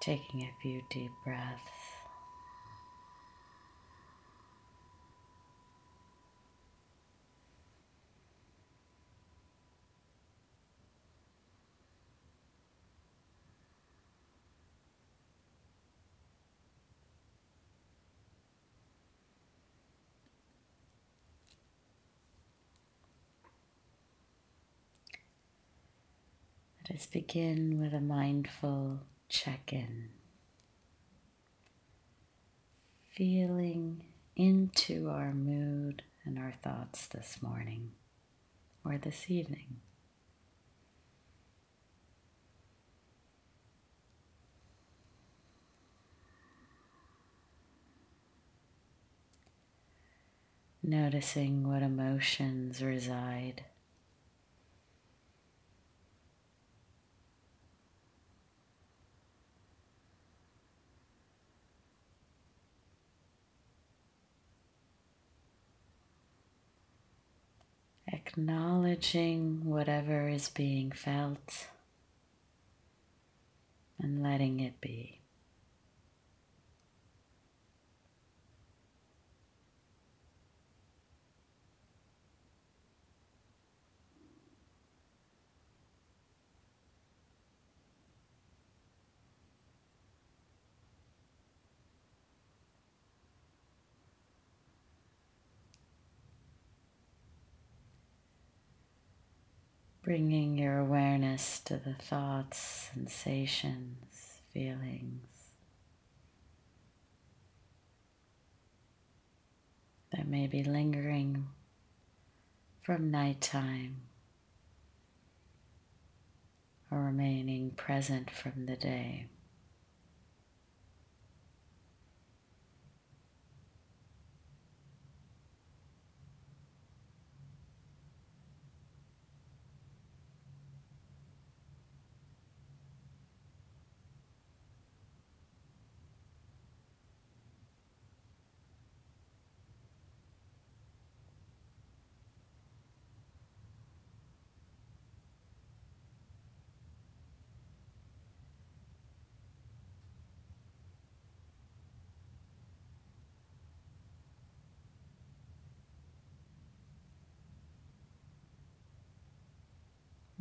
Taking a few deep breaths. Let us begin with a mindful check in. Feeling into our mood and our thoughts this morning or this evening. Noticing what emotions reside acknowledging whatever is being felt and letting it be. Bringing your awareness to the thoughts, sensations, feelings that may be lingering from nighttime or remaining present from the day.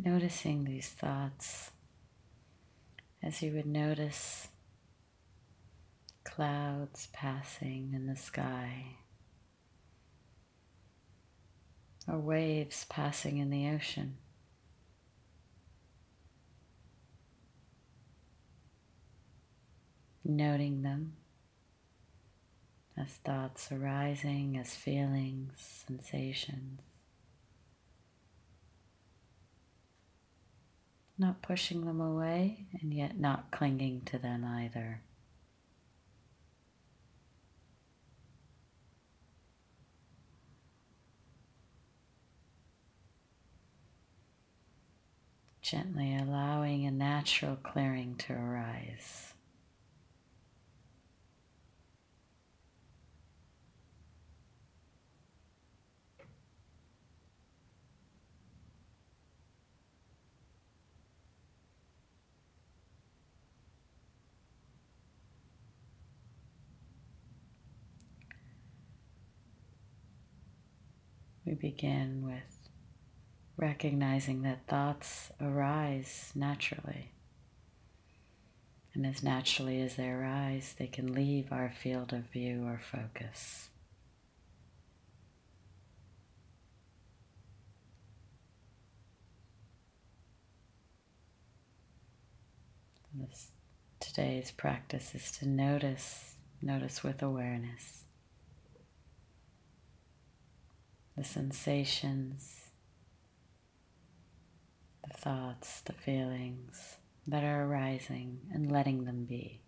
Noticing these thoughts as you would notice clouds passing in the sky or waves passing in the ocean. Noting them as thoughts arising, as feelings, sensations. Not pushing them away and yet not clinging to them either. Gently allowing a natural clearing to arise. We begin with recognizing that thoughts arise naturally. And as naturally as they arise, they can leave our field of view or focus. This, today's practice is to notice, notice with awareness. The sensations, the thoughts, the feelings that are arising and letting them be.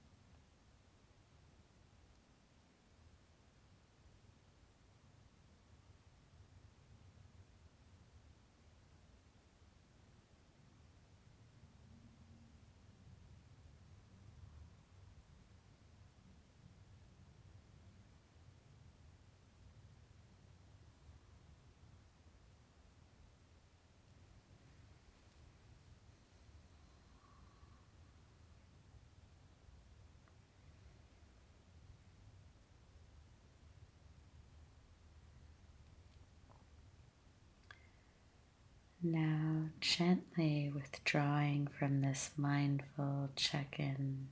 Gently withdrawing from this mindful check in,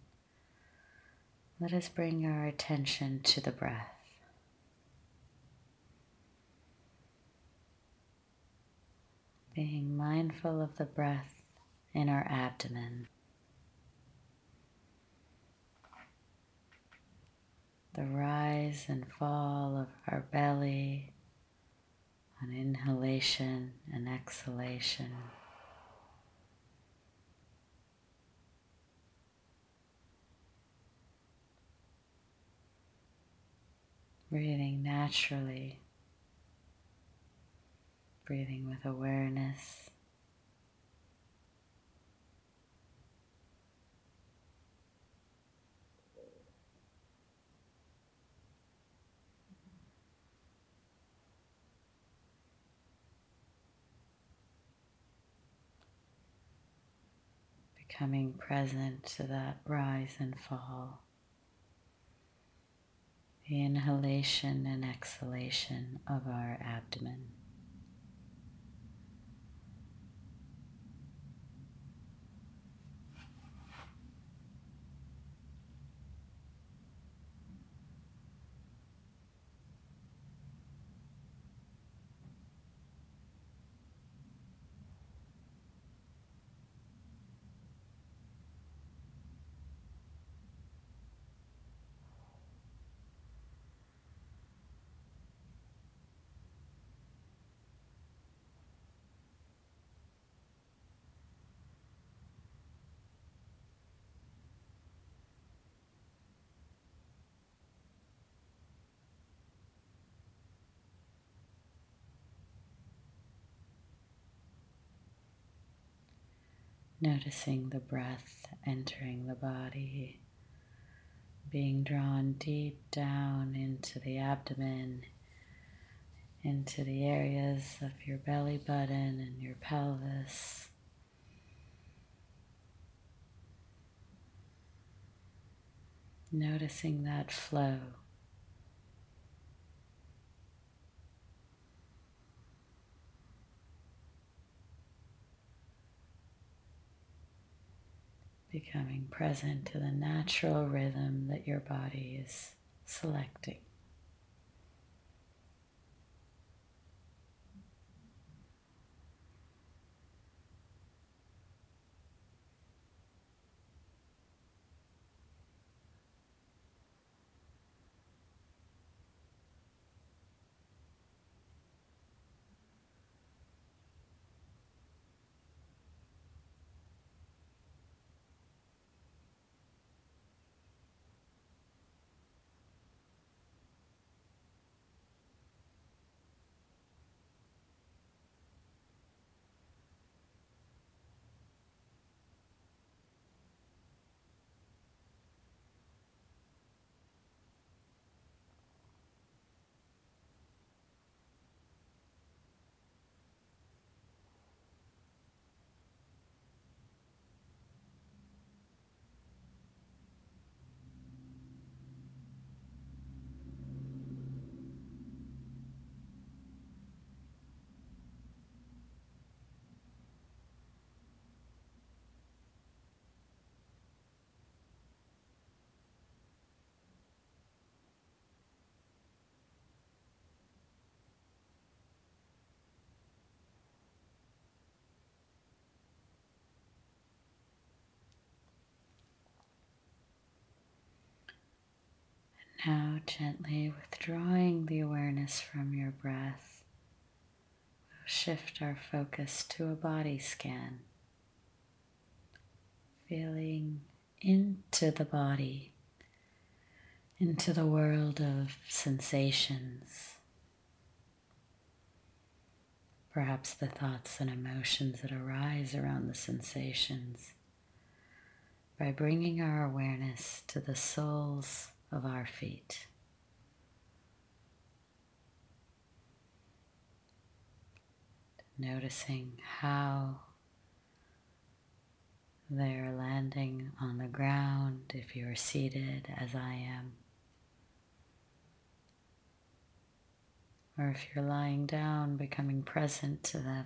let us bring our attention to the breath. Being mindful of the breath in our abdomen. The rise and fall of our belly on inhalation and exhalation. Breathing naturally, breathing with awareness. Becoming present to that rise and fall the inhalation and exhalation of our abdomen. Noticing the breath entering the body, being drawn deep down into the abdomen, into the areas of your belly button and your pelvis. Noticing that flow. Becoming present to the natural rhythm that your body is selecting. Now, gently withdrawing the awareness from your breath, we'll shift our focus to a body scan, feeling into the body, into the world of sensations. Perhaps the thoughts and emotions that arise around the sensations by bringing our awareness to the soles of our feet. Noticing how they are landing on the ground if you are seated as I am. Or if you're lying down, becoming present to them.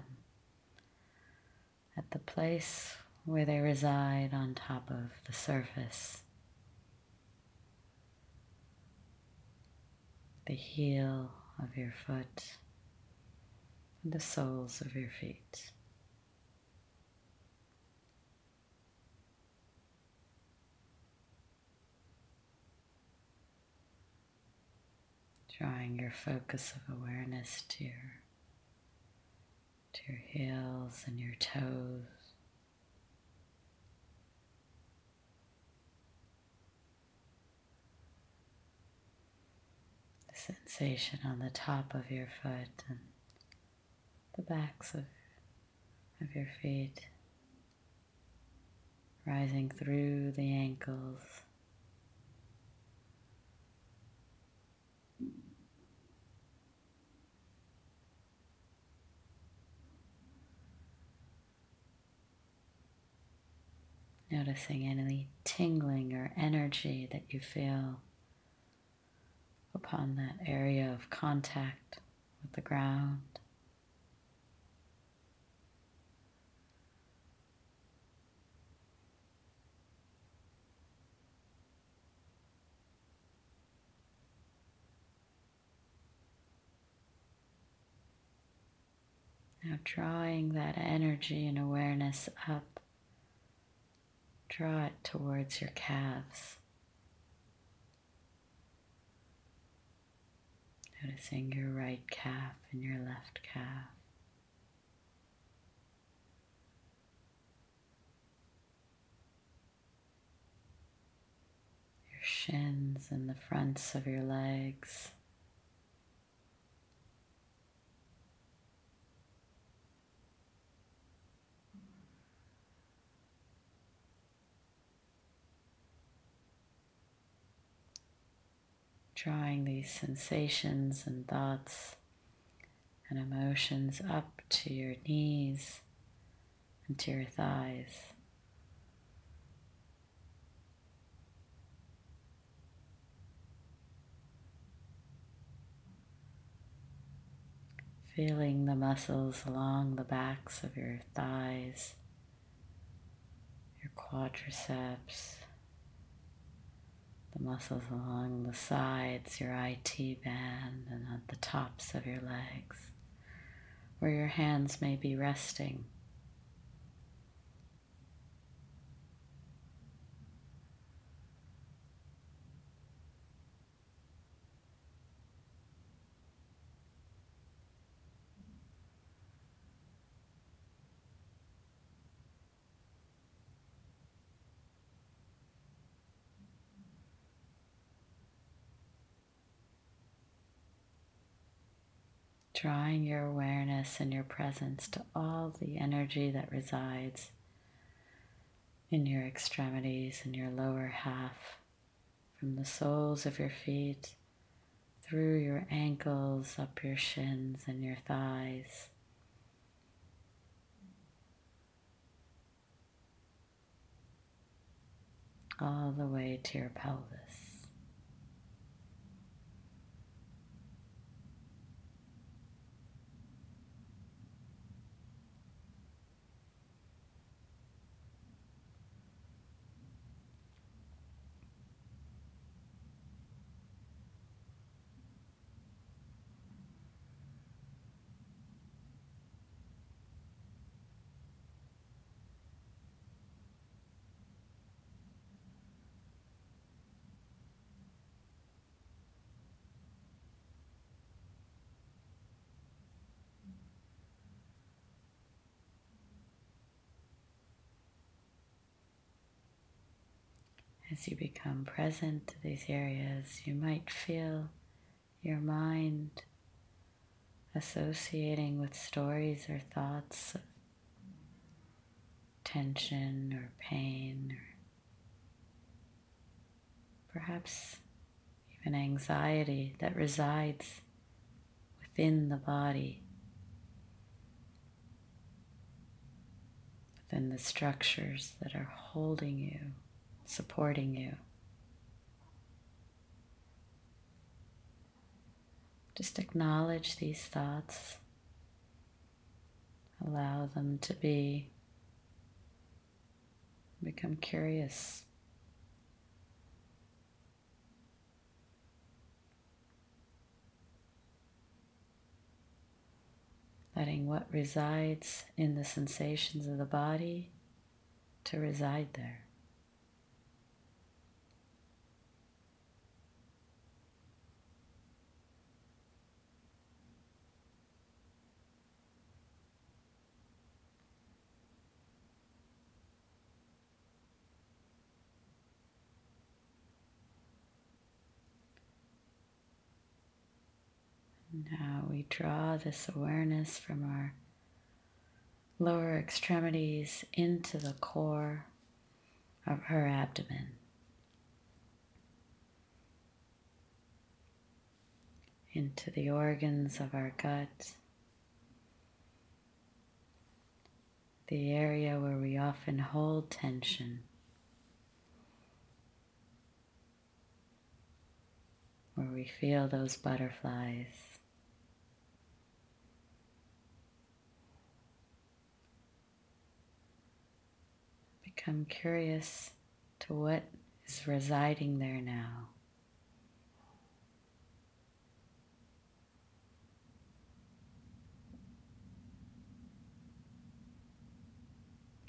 at the place where they reside on top of the surface. The heel of your foot and the soles of your feet. Drawing your focus of awareness to your to your heels and your toes. Sensation on the top of your foot and the backs of, of your feet, rising through the ankles. Noticing any tingling or energy that you feel upon that area of contact with the ground. Now, drawing that energy and awareness up, draw it towards your calves. Noticing your right calf and your left calf. Your shins and the fronts of your legs. Drawing these sensations and thoughts and emotions up to your knees and to your thighs. Feeling the muscles along the backs of your thighs, your quadriceps, the muscles along the sides, your IT band, and at the tops of your legs, where your hands may be resting. Drawing your awareness and your presence to all the energy that resides in your extremities and your lower half, from the soles of your feet through your ankles, up your shins and your thighs. All the way to your pelvis. As you become present to these areas, you might feel your mind associating with stories or thoughts of tension or pain or perhaps even anxiety that resides within the body, within the structures that are holding you supporting you. Just acknowledge these thoughts. Allow them to be Become curious. Letting what resides in the sensations of the body to reside there. Now we draw this awareness from our lower extremities into the core of her abdomen. Into the organs of our gut, the area where we often hold tension. Where we feel those butterflies. Become curious to what is residing there now.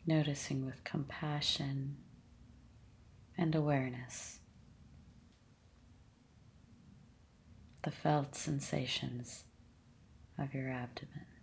Noticing with compassion and awareness the felt sensations of your abdomen.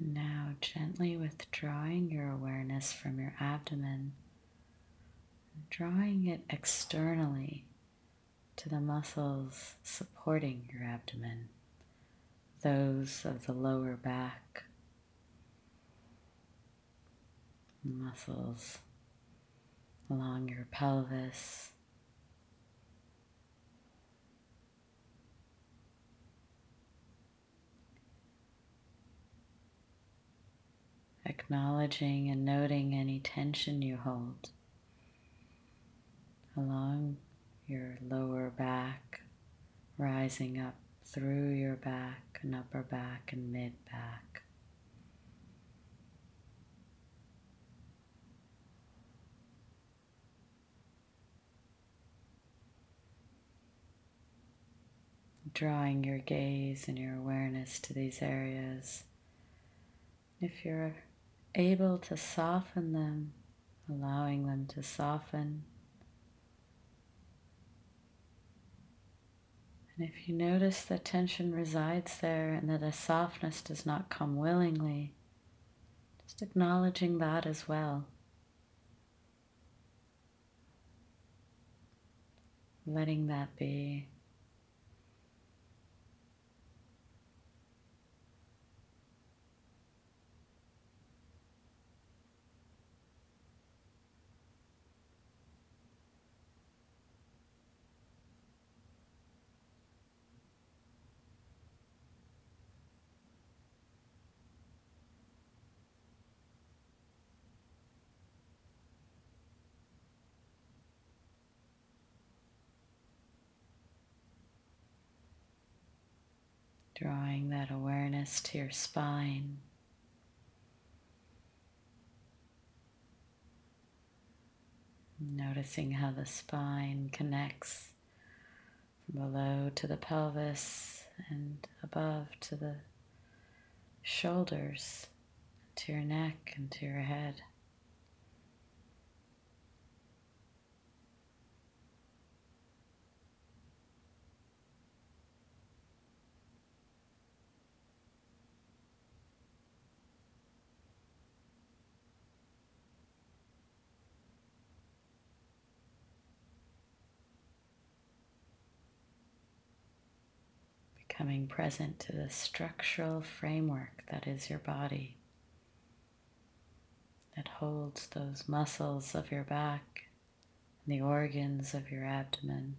And now gently withdrawing your awareness from your abdomen, drawing it externally to the muscles supporting your abdomen, those of the lower back, muscles along your pelvis. Acknowledging and noting any tension you hold along your lower back, rising up through your back and upper back and mid back. Drawing your gaze and your awareness to these areas. If you're able to soften them, allowing them to soften. And if you notice that tension resides there and that a softness does not come willingly, just acknowledging that as well. Letting that be. Drawing that awareness to your spine. Noticing how the spine connects from below to the pelvis and above to the shoulders, to your neck, and to your head. Becoming present to the structural framework that is your body, that holds those muscles of your back and the organs of your abdomen.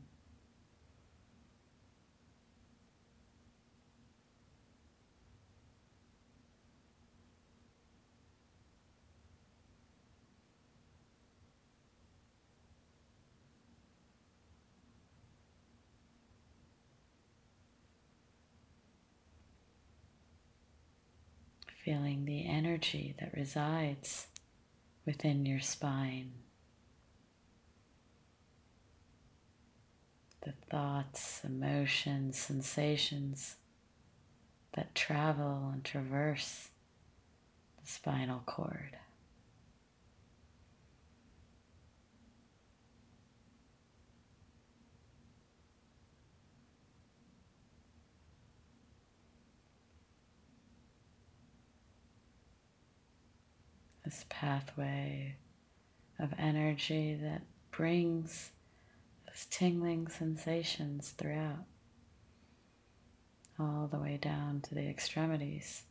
Feeling the energy that resides within your spine. The thoughts, emotions, sensations that travel and traverse the spinal cord. This pathway of energy that brings those tingling sensations throughout, all the way down to the extremities.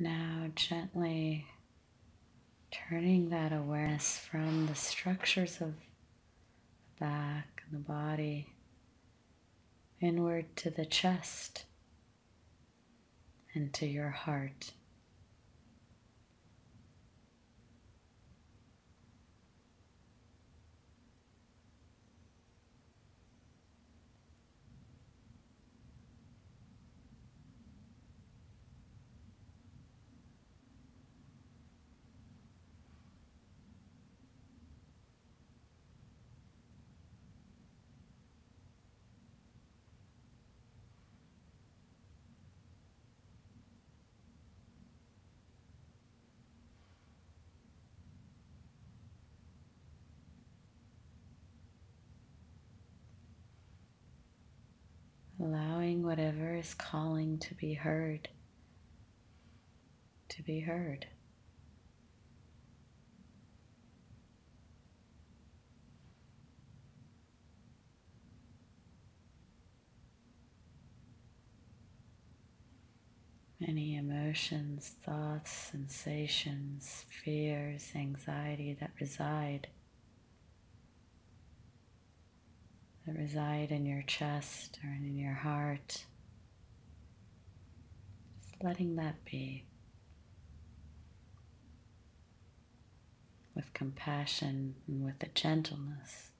Now, gently turning that awareness from the structures of the back and the body inward to the chest and to your heart. allowing whatever is calling to be heard to be heard. Any emotions, thoughts, sensations, fears, anxiety that reside that reside in your chest or in your heart. Just letting that be with compassion and with a gentleness.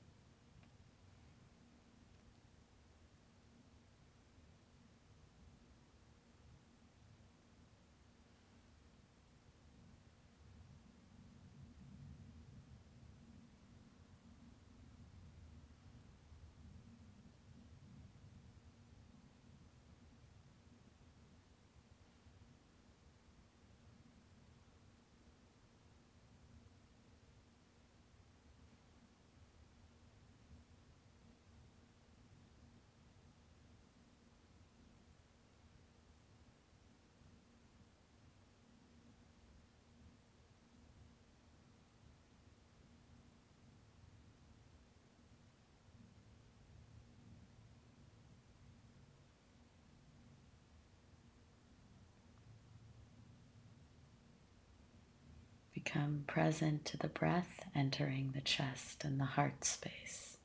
Become present to the breath entering the chest and the heart space.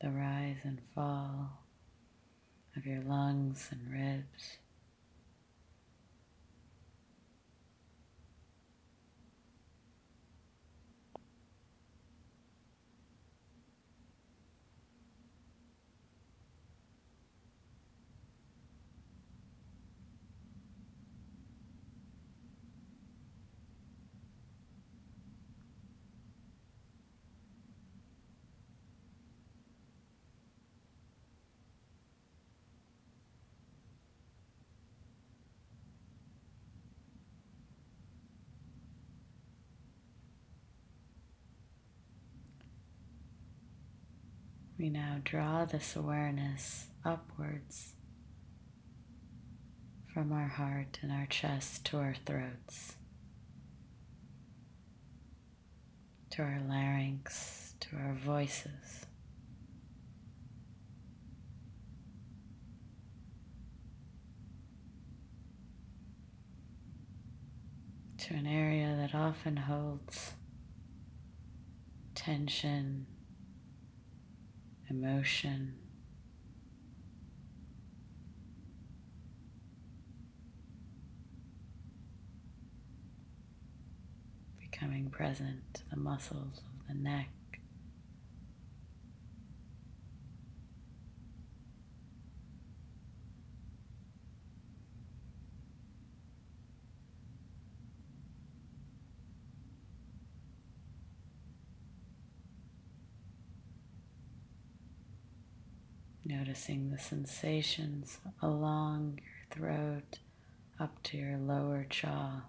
The rise and fall of your lungs and ribs. We now draw this awareness upwards from our heart and our chest to our throats, to our larynx, to our voices. To an area that often holds tension emotion. Becoming present to the muscles of the neck. Noticing the sensations along your throat up to your lower jaw.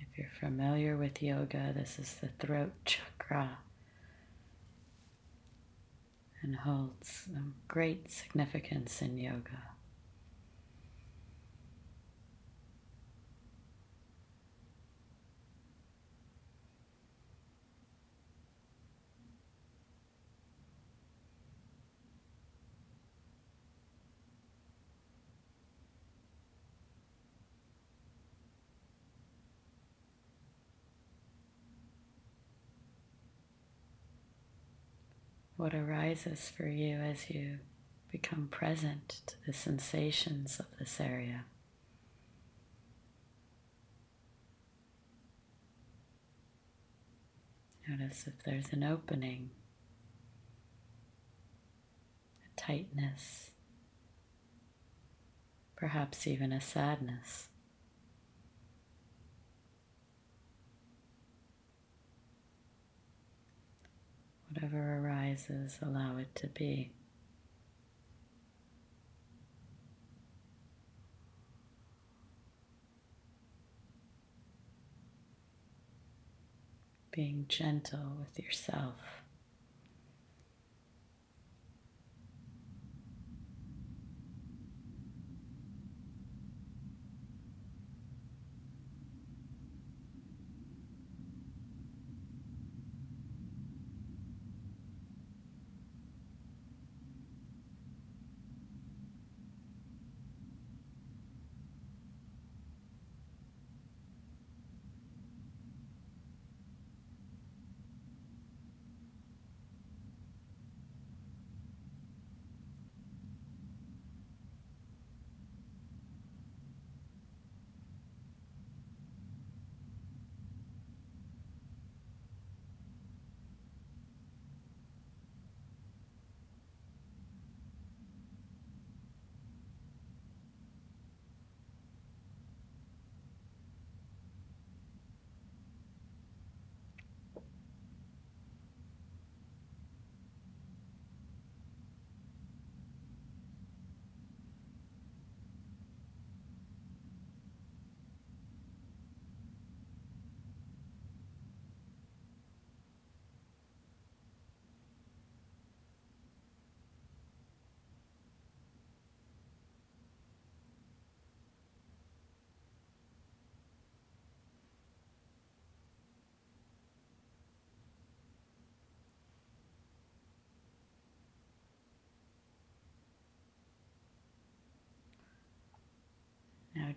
If you're familiar with yoga, this is the throat chakra and holds great significance in yoga. What arises for you as you become present to the sensations of this area. Notice if there's an opening, a tightness, perhaps even a sadness. Whatever arises, allow it to be. Being gentle with yourself.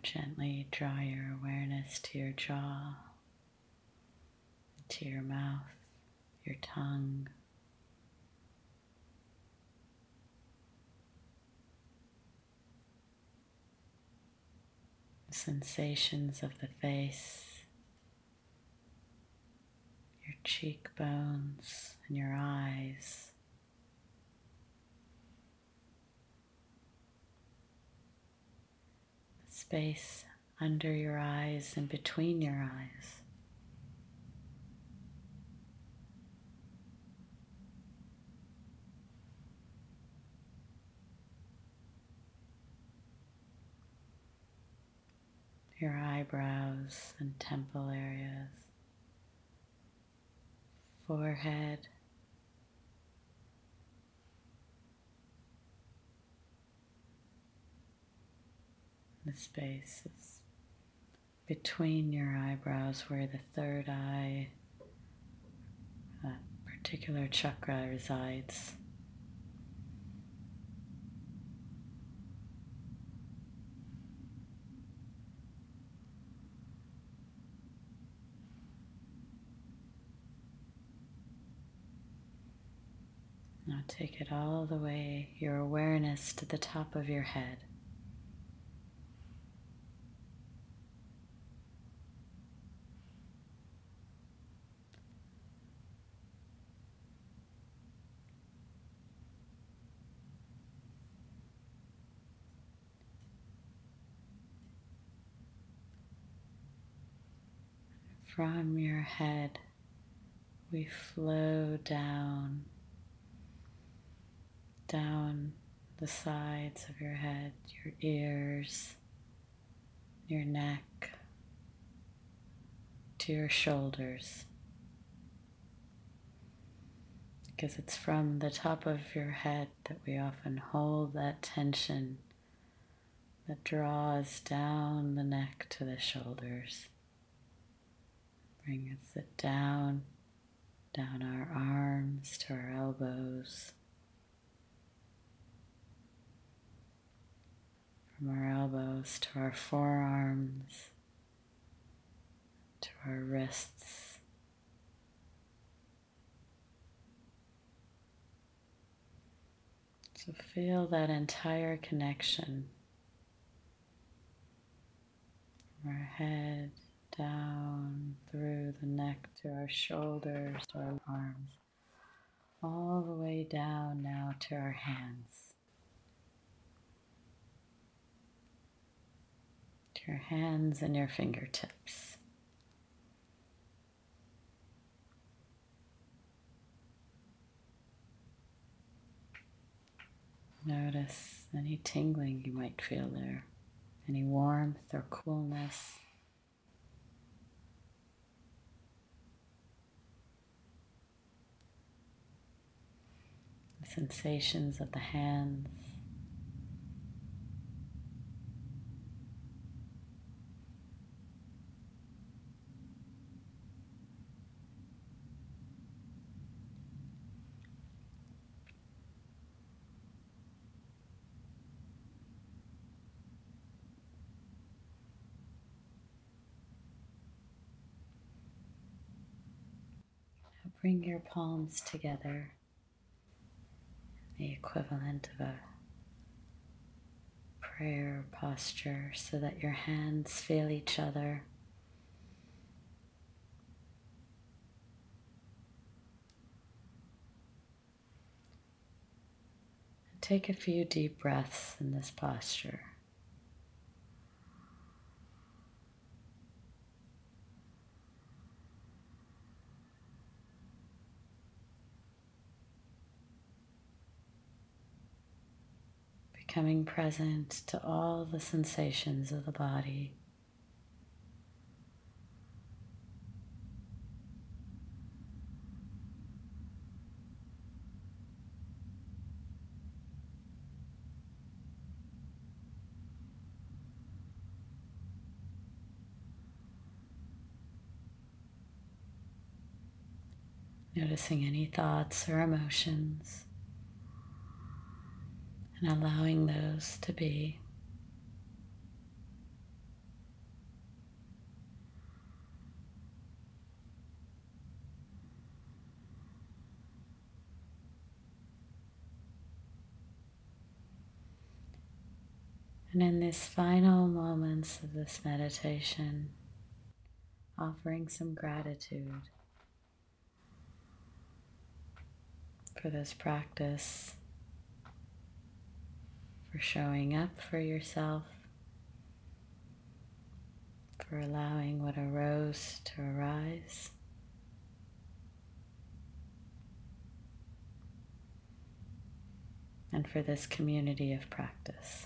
Gently draw your awareness to your jaw, to your mouth, your tongue. sensations of the face, your cheekbones, and your eyes. The space under your eyes and between your eyes. your eyebrows and temple areas, forehead, the spaces between your eyebrows where the third eye, that particular chakra resides. Now take it all the way, your awareness to the top of your head. From your head, we flow down down the sides of your head, your ears, your neck, to your shoulders. Because it's from the top of your head that we often hold that tension that draws down the neck to the shoulders. Brings it down, down our arms to our elbows. from our elbows to our forearms, to our wrists. So feel that entire connection from our head down through the neck to our shoulders, to our arms, all the way down now to our hands. To your hands and your fingertips. Notice any tingling you might feel there, any warmth or coolness. The sensations of the hands. Bring your palms together, the equivalent of a prayer posture, so that your hands feel each other. Take a few deep breaths in this posture. Becoming present to all the sensations of the body. Noticing any thoughts or emotions and allowing those to be. And in these final moments of this meditation, offering some gratitude for this practice for showing up for yourself, for allowing what arose to arise. And for this community of practice.